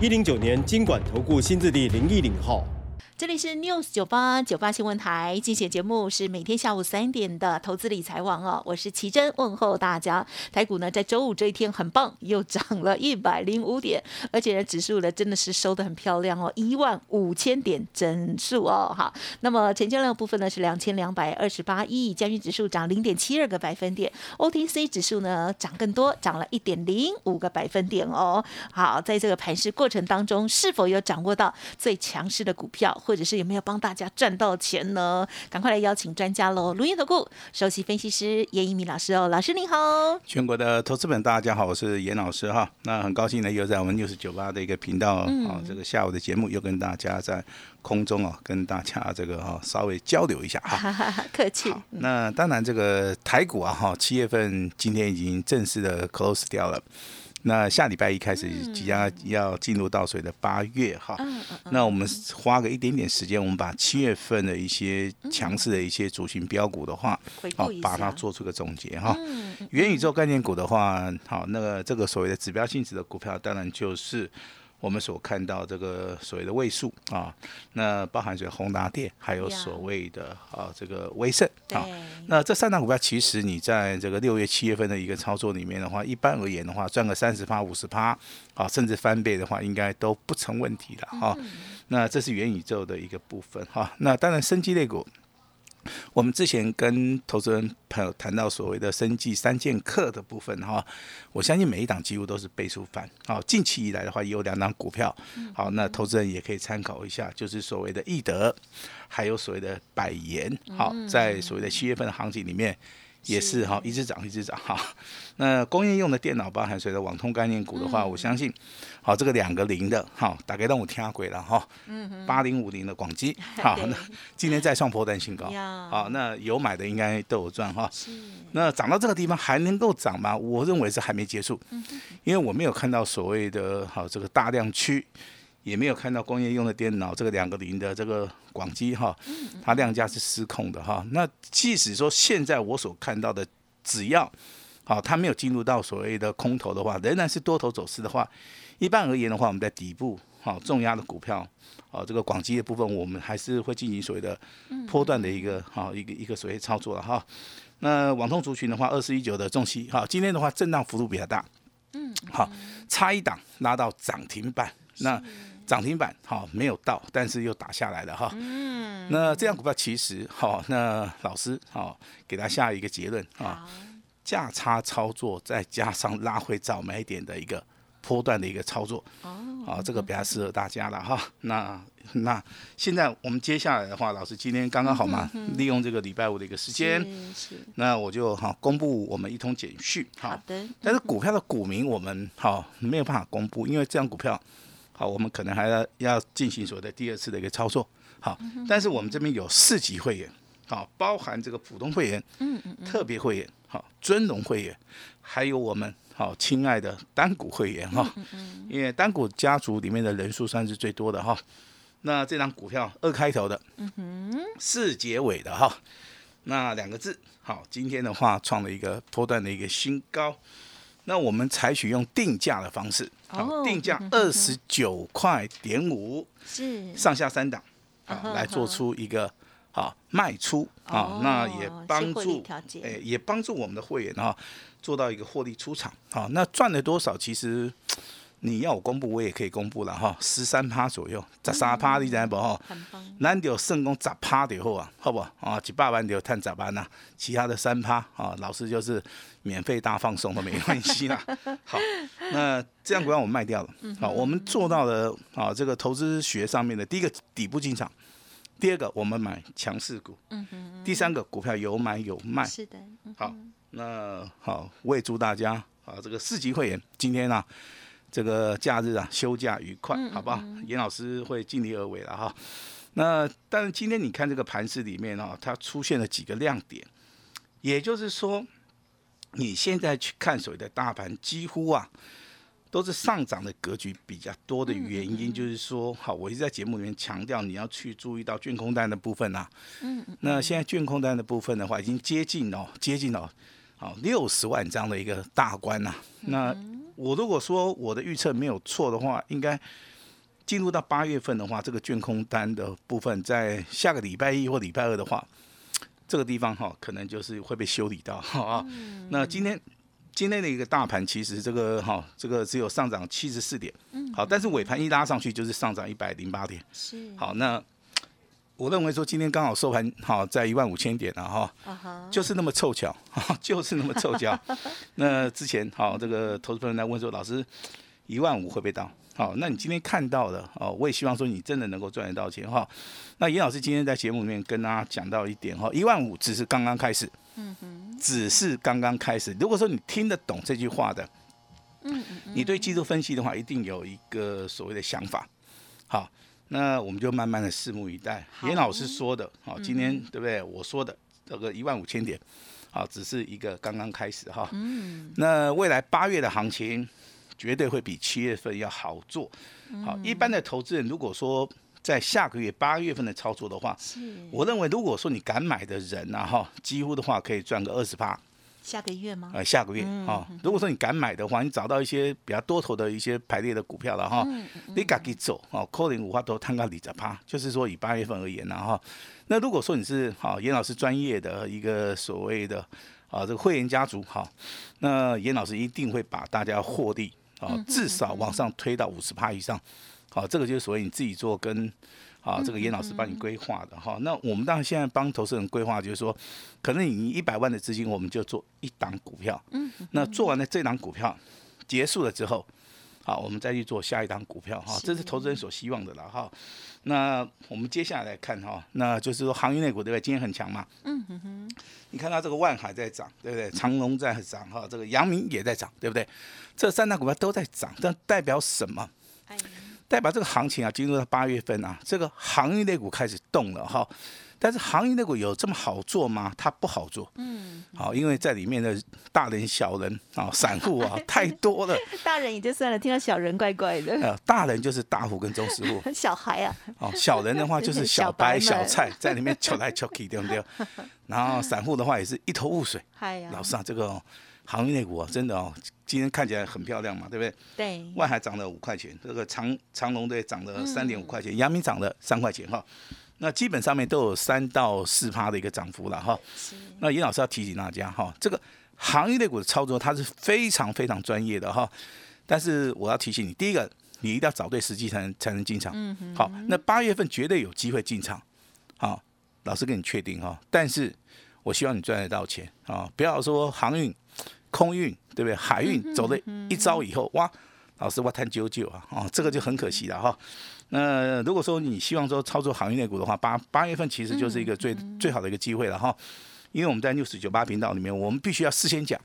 一零九年经管投顾新字第零一零号。这里是 News 九八九八新闻台，精选节目是每天下午三点的投资理财网哦，我是奇珍，问候大家。台股呢在周五这一天很棒，又涨了一百零五点，而且呢指数呢真的是收的很漂亮哦，一万五千点整数哦，好。那么成交量部分呢是两千两百二十八亿，加权指数涨零点七二个百分点，OTC 指数呢涨更多，涨了一点零五个百分点哦。好，在这个盘市过程当中，是否有掌握到最强势的股票？或者是有没有帮大家赚到钱呢？赶快来邀请专家喽！卢燕投顾首席分析师严一米老师哦，老师您好。全国的投资们大家好，我是严老师哈。那很高兴呢，又在我们六十九八的一个频道啊，这个下午的节目又跟大家在空中啊，跟大家这个哈稍微交流一下哈。客气。那当然，这个台股啊哈，七月份今天已经正式的 close 掉了。那下礼拜一开始即将要进入到水的八月哈，那我们花个一点点时间，我们把七月份的一些强势的一些主型标股的话，好把它做出个总结哈。元宇宙概念股的话，好，那个这个所谓的指标性质的股票，当然就是。我们所看到这个所谓的位数啊，那包含着宏达电，还有所谓的啊这个威盛啊，那这三档股票其实你在这个六月、七月份的一个操作里面的话，一般而言的话，赚个三十趴、五十趴啊，甚至翻倍的话，应该都不成问题的哈。那这是元宇宙的一个部分哈。那当然，生机类股。我们之前跟投资人朋友谈到所谓的生计三剑客的部分哈，我相信每一档几乎都是倍数翻。好，近期以来的话也有两档股票，好，那投资人也可以参考一下，就是所谓的易德，还有所谓的百言。好，在所谓的七月份的行情里面。也是哈，一直涨一直涨哈。那工业用的电脑包含随着网通概念股的话，我相信，好这个两个零的哈，大概让我听下鬼了哈。嗯八零五零的广基，好，那今天再创破单新高，好，那有买的应该都有赚哈。那涨到这个地方还能够涨吗？我认为是还没结束，因为我没有看到所谓的好这个大量区。也没有看到工业用的电脑这个两个零的这个广基哈，它量价是失控的哈。那即使说现在我所看到的，只要好它没有进入到所谓的空头的话，仍然是多头走势的话，一般而言的话，我们在底部好重压的股票，好这个广基的部分，我们还是会进行所谓的波段的一个好一个一个所谓操作了哈。那网通族群的话，二四一九的重息哈，今天的话震荡幅度比较大，嗯，好差一档拉到涨停板那。涨停板好没有到，但是又打下来了哈。嗯，那这样股票其实好，那老师好给他下一个结论啊，价差操作再加上拉回早买点的一个波段的一个操作哦，好这个比较适合大家了哈。那那现在我们接下来的话，老师今天刚刚好嘛，利用这个礼拜五的一个时间，那我就好公布我们一通简讯好的，但是股票的股民我们好没有办法公布，因为这样股票。好，我们可能还要要进行所谓的第二次的一个操作。好，但是我们这边有四级会员，好，包含这个普通会员、嗯嗯特别会员、好尊荣会员，还有我们好亲爱的单股会员哈。因为单股家族里面的人数算是最多的哈。那这张股票二开头的，嗯哼，四结尾的哈。那两个字，好，今天的话创了一个波段的一个新高。那我们采取用定价的方式，好，定价二十九块点五，是上下三档，啊，来做出一个好卖出啊，那也帮助，哎，也帮助我们的会员哈，做到一个获利出场，啊，那赚了多少其实。你要我公布，我也可以公布了哈，十三趴左右，十三趴你知不哈？难得成功十趴的好啊，好不啊？一百万就赚十万呐，其他的三趴啊，老师就是免费大放送都没关系啦。好，那这样股票我们卖掉了，好，我们做到了啊，这个投资学上面的第一个底部进场，第二个我们买强势股，嗯哼，第三个股票有买有卖，是的，好，那好，我也祝大家啊，这个四级会员今天啊。这个假日啊休假愉快，好不好？严老师会尽力而为了哈。那但是今天你看这个盘市里面啊，它出现了几个亮点，也就是说，你现在去看所谓的大盘，几乎啊都是上涨的格局比较多的原因，就是说，好，我一直在节目里面强调，你要去注意到券空单的部分啊。嗯。那现在券空单的部分的话，已经接近哦，接近哦，好六十万张的一个大关呐。那我如果说我的预测没有错的话，应该。进入到八月份的话，这个卷空单的部分，在下个礼拜一或礼拜二的话，这个地方哈，可能就是会被修理到啊。那今天今天的一个大盘，其实这个哈，这个只有上涨七十四点，好，但是尾盘一拉上去就是上涨一百零八点，是好。那我认为说今天刚好收盘哈在一万五千点了哈，就是那么凑巧，就是那么凑巧。那之前好，这个投资朋友来问说，老师一万五会不会到？好，那你今天看到的哦，我也希望说你真的能够赚得到钱哈。那严老师今天在节目里面跟大家讲到一点哈，一万五只是刚刚开始，嗯哼，只是刚刚开始。如果说你听得懂这句话的，嗯嗯，你对技术分析的话，一定有一个所谓的想法。好，那我们就慢慢的拭目以待。严老师说的，好，今天对不对？我说的这个一万五千点，好，只是一个刚刚开始哈。嗯，那未来八月的行情。绝对会比七月份要好做。好，一般的投资人如果说在下个月八月份的操作的话，我认为如果说你敢买的人呐哈，几乎的话可以赚个二十八。下个月吗？呃，下个月啊。如果说你敢买的话，你找到一些比较多头的一些排列的股票了哈，你敢去走哦，扣零五花都摊个二十趴。就是说以八月份而言呢哈，那如果说你是好严老师专业的一个所谓的啊这个会员家族哈，那严老师一定会把大家获利。啊，至少往上推到五十趴以上，好，这个就是所谓你自己做跟啊，这个严老师帮你规划的哈。那我们当然现在帮投资人规划，就是说，可能你一百万的资金，我们就做一档股票，嗯，那做完了这档股票结束了之后。好，我们再去做下一档股票哈，这是投资人所希望的了哈。那我们接下来看哈，那就是说航运类股对不对？今天很强嘛。嗯哼哼。你看到这个万海在涨，对不对？长隆在涨哈，这个阳明也在涨，对不对？这三大股票都在涨，这代表什么？代表这个行情啊，进入到八月份啊，这个航运类股开始动了哈。但是行业那股有这么好做吗？它不好做。嗯，好，因为在里面的大人、小人啊，散户啊 太多了。大人也就算了，听到小人怪怪的。呃，大人就是大户跟中实户。小孩啊。哦，小人的话就是小白、小菜在里面求来求去，对不对？然后散户的话也是一头雾水。嗨呀。老师啊，这个行业那股啊，真的哦，今天看起来很漂亮嘛，对不对？对。万海涨了五块钱，这个长长隆的涨了三点五块钱，阳明涨了三块钱哈。那基本上面都有三到四趴的一个涨幅了哈。那尹老师要提醒大家哈，这个行业类股的操作它是非常非常专业的哈。但是我要提醒你，第一个你一定要找对时机才能才能进场。嗯好，那八月份绝对有机会进场。好，老师跟你确定哈。但是我希望你赚得到钱啊，不要说航运、空运对不对？海运走了一招以后，哇，老师我谈九九啊，哦，这个就很可惜了哈。那如果说你希望说操作行业内股的话，八八月份其实就是一个最最好的一个机会了哈，因为我们在六十九八频道里面，我们必须要事先讲，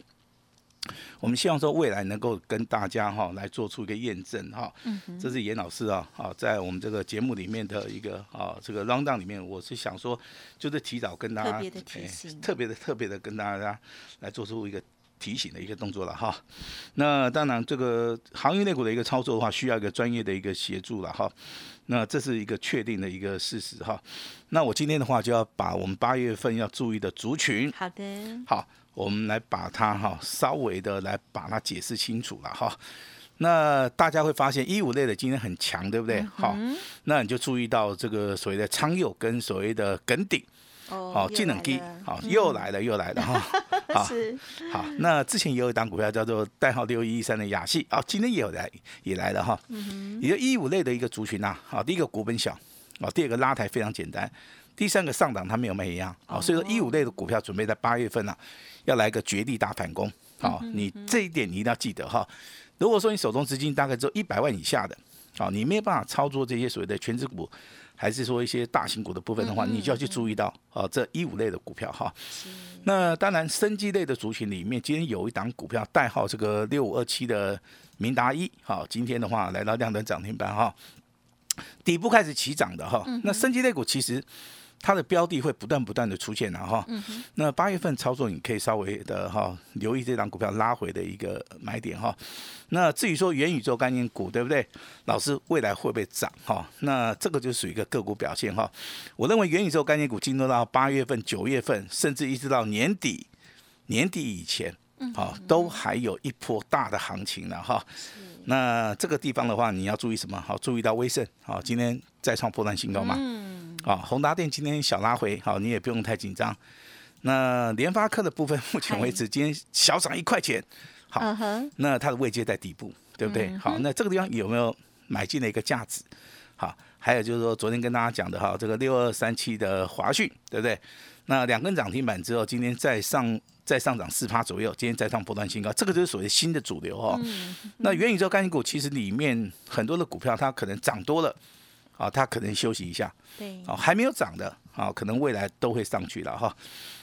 我们希望说未来能够跟大家哈来做出一个验证哈，这是严老师啊啊在我们这个节目里面的一个啊这个 round down 里面，我是想说就是提早跟大家特别的提醒，特别的特别的跟大家来做出一个。提醒的一个动作了哈，那当然这个行业内股的一个操作的话，需要一个专业的一个协助了哈。那这是一个确定的一个事实哈。那我今天的话就要把我们八月份要注意的族群，好的，好，我们来把它哈稍微的来把它解释清楚了哈。那大家会发现一五类的今天很强，对不对？好，那你就注意到这个所谓的仓右跟所谓的梗顶。哦，技能低，好，又来了，又来了哈，好，好，那之前也有一档股票叫做代号六一一三的雅戏，哦，今天也有来，也来了哈，也就一五类的一个族群呐，好，第一个股本小，哦，第二个拉抬非常简单，第三个上档它没有卖一样，好，所以说一五类的股票准备在八月份呢，要来个绝地大反攻，好，你这一点你一定要记得哈，如果说你手中资金大概只有一百万以下的，好，你没有办法操作这些所谓的全职股。还是说一些大型股的部分的话，你就要去注意到啊，这一五类的股票哈。那当然，生机类的族群里面，今天有一档股票代号这个六五二七的明达一，好，今天的话来到亮灯涨停板哈，底部开始起涨的哈，那升级类股其实。它的标的会不断不断的出现了哈，那八月份操作你可以稍微的哈留意这张股票拉回的一个买点哈。那至于说元宇宙概念股对不对？老师未来会不会涨哈？那这个就属于一个个股表现哈。我认为元宇宙概念股进入到八月份、九月份，甚至一直到年底年底以前，好都还有一波大的行情了哈。那这个地方的话，你要注意什么？好，注意到威盛好，今天再创破断新高嘛。啊，宏达电今天小拉回，好，你也不用太紧张。那联发科的部分，目前为止今天小涨一块钱，好，那它的位阶在底部，对不对？好，那这个地方有没有买进的一个价值？好，还有就是说，昨天跟大家讲的哈，这个六二三七的华讯，对不对？那两根涨停板之后，今天再上再上涨四趴左右，今天再创波段新高，这个就是所谓新的主流哦。那元宇宙概念股其实里面很多的股票，它可能涨多了。啊，它可能休息一下，对，哦，还没有涨的，啊，可能未来都会上去了哈。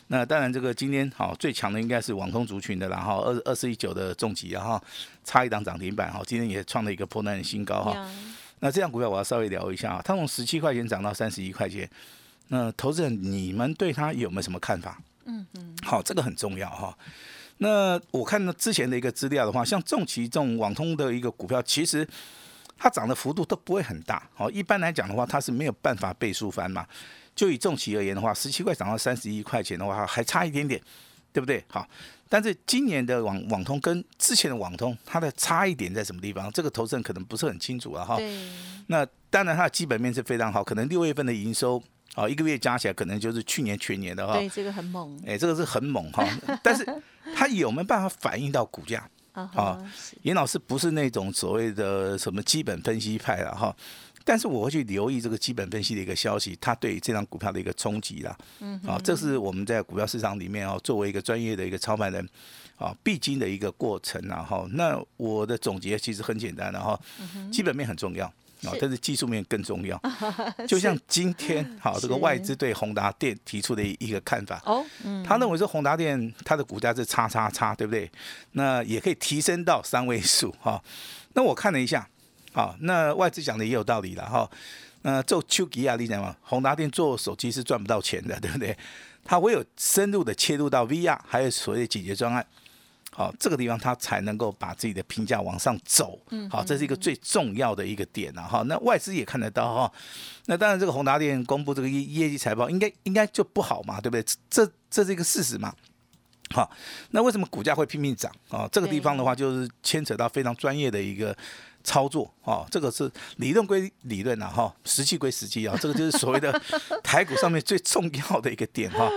那当然，这个今天好最强的应该是网通族群的，然后二二四一九的重疾，然后差一档涨停板哈，今天也创了一个破烂的新高哈。那这样股票我要稍微聊一下啊，它从十七块钱涨到三十一块钱，那投资人你们对它有没有什么看法？嗯嗯，好，这个很重要哈。那我看到之前的一个资料的话，像重疾这种网通的一个股票，其实。它涨的幅度都不会很大，好，一般来讲的话，它是没有办法倍数翻嘛。就以重企而言的话，十七块涨到三十一块钱的话，还差一点点，对不对？好，但是今年的网网通跟之前的网通，它的差一点在什么地方？这个投资人可能不是很清楚了哈。那当然，它的基本面是非常好，可能六月份的营收啊，一个月加起来可能就是去年全年的哈。对，这个很猛。哎，这个是很猛哈，但是它有没有办法反映到股价？啊，严老师不是那种所谓的什么基本分析派了哈，但是我会去留意这个基本分析的一个消息，它对这张股票的一个冲击啦。嗯，啊，这是我们在股票市场里面哦，作为一个专业的一个操盘人啊，必经的一个过程然后，那我的总结其实很简单的哈，基本面很重要。哦，但是技术面更重要。就像今天，好，这个外资对宏达电提出的一个看法。他认为说宏达电它的股价是叉叉叉，对不对？那也可以提升到三位数哈。那我看了一下，好，那外资讲的也有道理了哈。那做丘吉亚，你讲嘛，宏达电做手机是赚不到钱的，对不对？它唯有深入的切入到 VR，还有所谓的解决专案。好，这个地方它才能够把自己的评价往上走。嗯，好，这是一个最重要的一个点啊。哈，那外资也看得到哈。那当然，这个宏达电公布这个业业绩财报，应该应该就不好嘛，对不对？这这是一个事实嘛。好，那为什么股价会拼命涨啊？这个地方的话，就是牵扯到非常专业的一个。操作哦，这个是理论归理论呐哈，实际归实际啊，这个就是所谓的 台股上面最重要的一个点哈。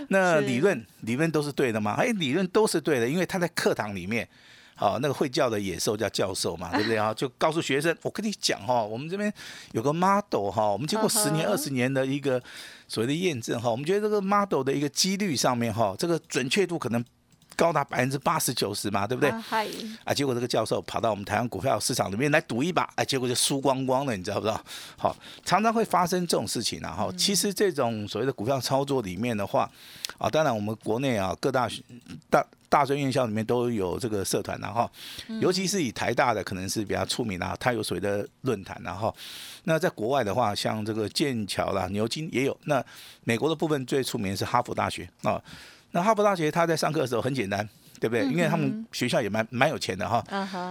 那理论理论都是对的吗？哎，理论都是对的，因为他在课堂里面，好那个会教的野兽叫教授嘛，对不对啊？就告诉学生，我跟你讲哈，我们这边有个 model 哈，我们经过十年二十年的一个所谓的验证哈，我们觉得这个 model 的一个几率上面哈，这个准确度可能。高达百分之八十九十嘛，对不对？啊，结果这个教授跑到我们台湾股票市场里面来赌一把，哎，结果就输光光了，你知道不知道？好，常常会发生这种事情啊。哈，其实这种所谓的股票操作里面的话，啊，当然我们国内啊各大学大大专院校里面都有这个社团，然后尤其是以台大的可能是比较出名啊，它有所谓的论坛，然后那在国外的话，像这个剑桥啦、牛津也有。那美国的部分最出名是哈佛大学啊。那哈佛大学他在上课的时候很简单，对不对？因为他们学校也蛮蛮有钱的哈，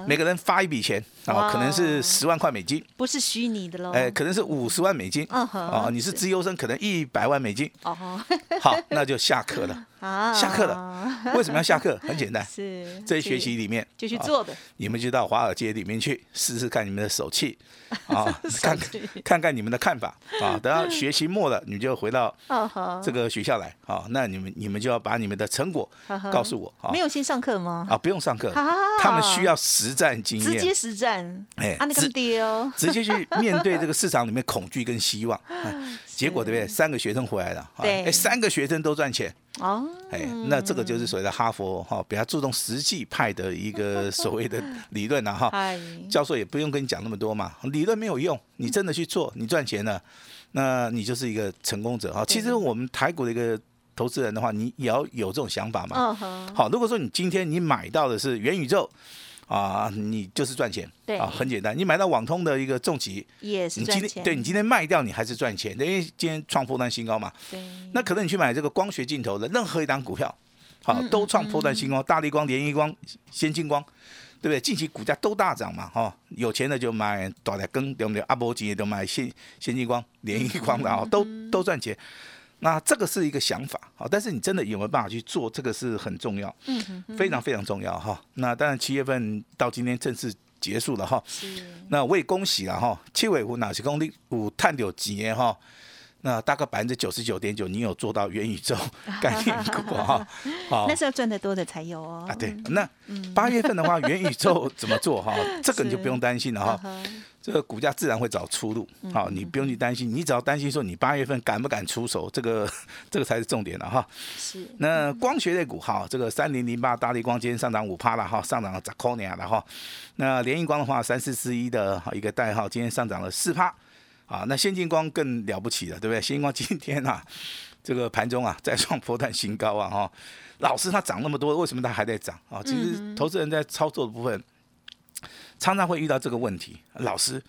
每个人发一笔钱啊，可能是十万块美金，不是虚拟的喽，哎，可能是五十万美金，啊，你是资优生，可能一百万美金，哦，好，那就下课了。啊，下课了。为什么要下课？很简单，是这一学期里面就去做的。你们就到华尔街里面去试试看你们的手气 啊，看看看你们的看法啊。等到学期末了，你就回到这个学校来啊。那你们你们就要把你们的成果告诉我。没有先上课吗？啊，不用上课，他们需要实战经验，直接实战。哎，啊，那个爹哦，直接去面对这个市场里面恐惧跟希望。结果对不对？三个学生回来了，哎，三个学生都赚钱。哦，哎，那这个就是所谓的哈佛哈，比较注重实际派的一个 所谓的理论了哈。教授也不用跟你讲那么多嘛，理论没有用，你真的去做，你赚钱了，那你就是一个成功者哈。其实我们台股的一个投资人的话，你也要有这种想法嘛。好，如果说你今天你买到的是元宇宙。啊，你就是赚钱，对啊，很简单，你买到网通的一个重疾，也是你今天赚钱，对你今天卖掉，你还是赚钱，因为今天创波段新高嘛。对那可能你去买这个光学镜头的任何一档股票，好、嗯都创破断新高，大力光、联益光、先进光，对不对？近期股价都大涨嘛，哈、有钱的就买大来根，对不对？阿波吉也都买先先进光、联益光的啊、都都赚钱。那这个是一个想法，好，但是你真的有没有办法去做，这个是很重要，嗯非常非常重要哈。那当然七月份到今天正式结束了哈，那我也恭喜了哈，七尾湖哪些公里有探到钱哈，那大概百分之九十九点九，你有做到元宇宙 概念股哈，好那是要赚得多的才有哦。啊对，那八月份的话，元宇宙怎么做哈？这个你就不用担心了哈，这个股价自然会找出路，好，你不用去担心，你只要担心说你八月份敢不敢出手，这个这个才是重点了哈。是那光学类股哈，这个三零零八大力光今天上涨五趴了哈，上涨了十块呢了哈。那联益光的话，三四四一的一个代号，今天上涨了四趴。啊，那先进光更了不起了，对不对？先进光今天啊，这个盘中啊 再创波段新高啊哈。老师它涨那么多，为什么它还在涨啊？其实投资人在操作的部分，常常会遇到这个问题。老师，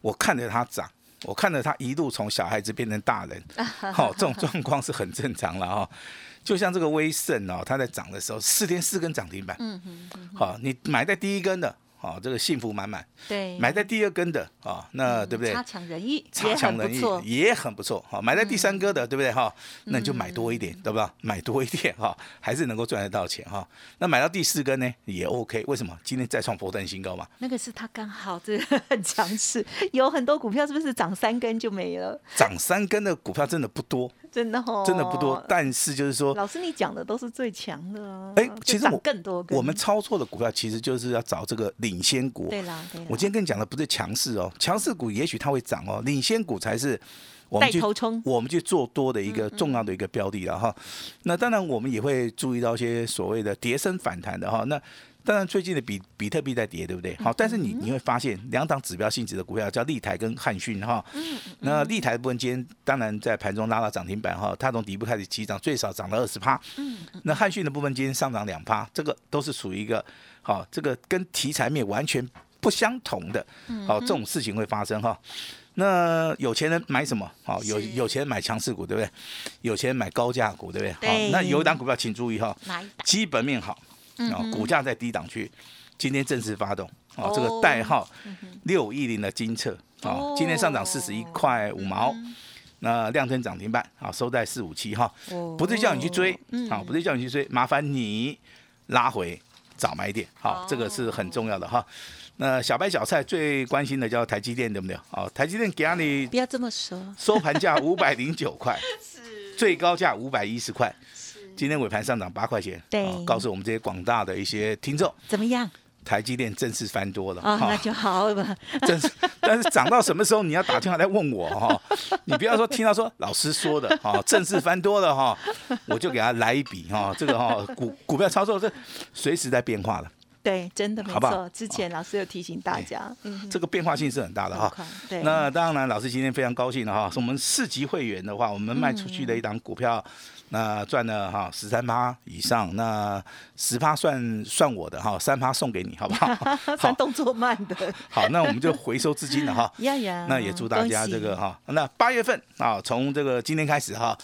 我看着它涨，我看着它一路从小孩子变成大人，好、这种状况是很正常了哈、就像这个威盛哦，它在涨的时候，四天四根涨停板，好、你买在第一根的，好、这个幸福满满；对，买在第二根的，啊、那对不对？差强人意，差也强人意。也很不错，好，买在第三根的，对不对哈？那你就买多一点，嗯对吧？买多一点哈，还是能够赚得到钱哈。那买到第四根呢，也 OK，为什么？今天再创波段新高嘛？那个是他刚好这个很强势，有很多股票是不是涨三根就没了？涨三根的股票真的不多，真的哦，真的不多。但是就是说，老师你讲的都是最强的啊。哎，其实我更多我们操作的股票其实就是要找这个领先股。对啦对啦，我今天跟你讲的不是强势哦，强势股也许它会涨哦，领先股才是我们去我们去做多的一个重要的一个标的了哈。那当然我们也会注意到一些所谓的跌升反弹的哈。那当然最近的比比特币在跌，对不对？好，但是你你会发现两档指标性质的股票叫立台跟汉讯哈。那立台的部分今天当然在盘中拉到涨停板哈，它从底部开始起涨，最少涨了二十趴。那汉讯的部分今天上涨两趴，这个都是属于一个好，这个跟题材面完全不相同的，好这种事情会发生哈。那有钱人买什么？好，有有钱人买强势股，对不对？有钱人买高价股，对不对？好对，那有一档股票请注意哈？基本面好，啊，股价在低档区，今天正式发动，哦，这哦个代号六一零的金策，啊哦，今天上涨四十一块五毛，那量增涨停板，啊，收在四五七哈，哦。不是叫你去追，嗯。好，不是叫你去追，麻烦你拉回早买点，好哦，这个是很重要的哈。那小白小菜最关心的叫台积电，对不对？哦，台积电给你不要这么说，收盘价五百零九块，最高价五百一十块，今天尾盘上涨八块钱，对。啊告诉我们这些广大的一些听众，怎么样？台积电正式翻多了那就好了。正式，但是涨到什么时候你要打电话来问我哈，你不要说听到说老师说的哈，正式翻多了哈，我就给他来一笔哈，这个哈股股票操作这随时在变化的，对，真的没好不好？错。之前老师有提醒大家，嗯，这个变化性是很大的哈。对，那当然，老师今天非常高兴的哈，是我们四级会员的话，我们卖出去的一档股票，那赚了哈十三趴以上，那十趴算算我的哈，三趴送给你，好不好？好，算动作慢的，好，那我们就回收资金了哈。呀呀，那也祝大家这个哈，那八月份啊，从这个今天开始哈，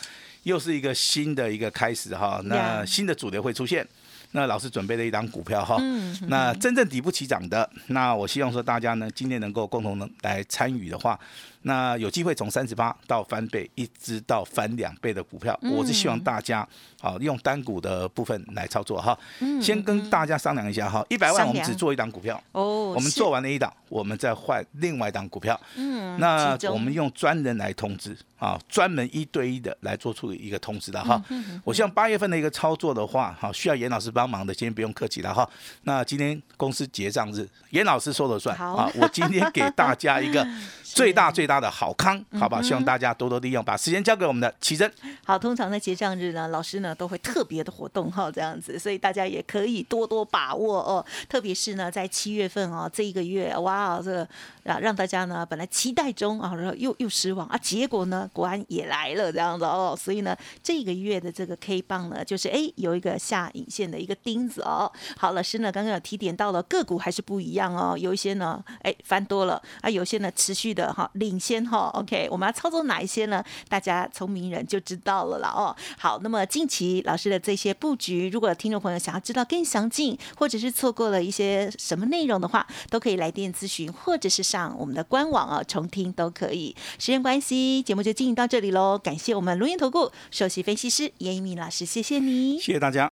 又是一个新的一个开始哈，那新的主流会出现。那老师准备了一档股票哈，嗯那真正底部起涨的，那我希望说大家呢今天能够共同能来参与的话，那有机会从三十八到翻倍，一直到翻两倍的股票，我是希望大家啊用单股的部分来操作哈。先跟大家商量一下哈，一百万我们只做一档股票，哦，我们做完了一档，我们再换另外一档股票。嗯那我们用专人来通知啊，专门一对一的来做出一个通知的哈。嗯我希望八月份的一个操作的话，好需要严老师帮忙的，今天不用客气了哈。那今天公司结账日，严老师说了算好啊。我今天给大家一个 最大最大的好康，好吧？希望大家多多利用，把时间交给我们的奇珍。好，通常在结账日呢，老师呢都会特别的活动哈，这样子，所以大家也可以多多把握哦。特别是呢，在七月份哦，这一个月，哇，这个啊让大家呢本来期待中啊，然后又又失望啊，结果呢国安也来了这样子哦。所以呢，这个月的这个 K 棒呢，就是哎有一个下影线的一个钉子哦。好，老师呢刚刚有提点到了个股还是不一样哦，有一些呢哎翻多了啊，有些呢持续的哈领先哈。OK，我们要操作哪一些呢？大家聪明人就知道了啦哦。好，那么近期老师的这些布局，如果听众朋友想要知道更详尽，或者是错过了一些什么内容的话，都可以来电咨询，或者是上我们的官网啊重听都可以。时间关系，节目就进行到这里喽。感谢我们龙岩投顾首席分析师严一鸣老师，谢谢你，谢谢大家。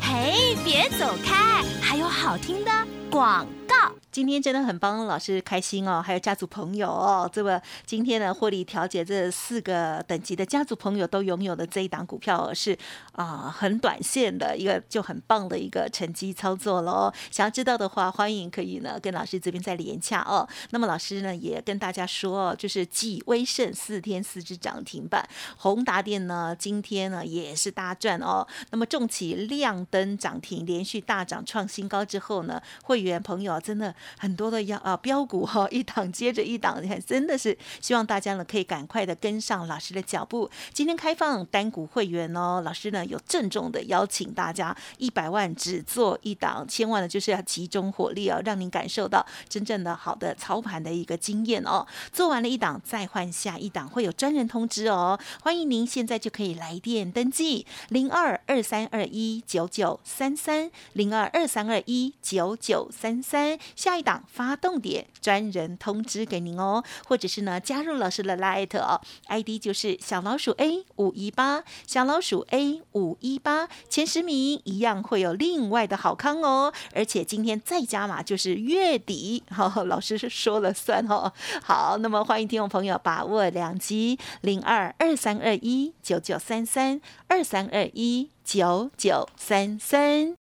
嘿，别走开，还有好听的广今天真的很帮老师开心哦，还有家族朋友哦，这个今天呢获利调节这四个等级的家族朋友都拥有的这一档股票是啊很短线的一个就很棒的一个成绩操作喽。想要知道的话，欢迎可以呢跟老师这边再连洽哦。那么老师呢也跟大家说哦，就是继威盛四天四只涨停板，宏达电呢今天呢也是大赚哦。那么重企亮灯涨停，连续大涨创新高之后呢，会员朋友真的。很多的要啊标股哈，一档接着一档，真的是希望大家呢可以赶快的跟上老师的脚步。今天开放单股会员哦，老师呢有郑重的邀请大家，一百万只做一档，千万呢就是要集中火力哦，让您感受到真正的好的操盘的一个经验哦。做完了一档再换下一档，会有专人通知哦。欢迎您现在就可以来电登记零二二三二一九九三三零二二三二一九九三三下。下一档发动点专人通知给您哦，或者是呢加入老师的 Light 哦，ID 就是小老鼠 A 五一八，小老鼠 A 五一八，前十名一样会有另外的好康哦，而且今天再加码就是月底，好，老师是说了算哦。好，那么欢迎听众朋友把握两机零二二三二一九九三三二三二一九九三三。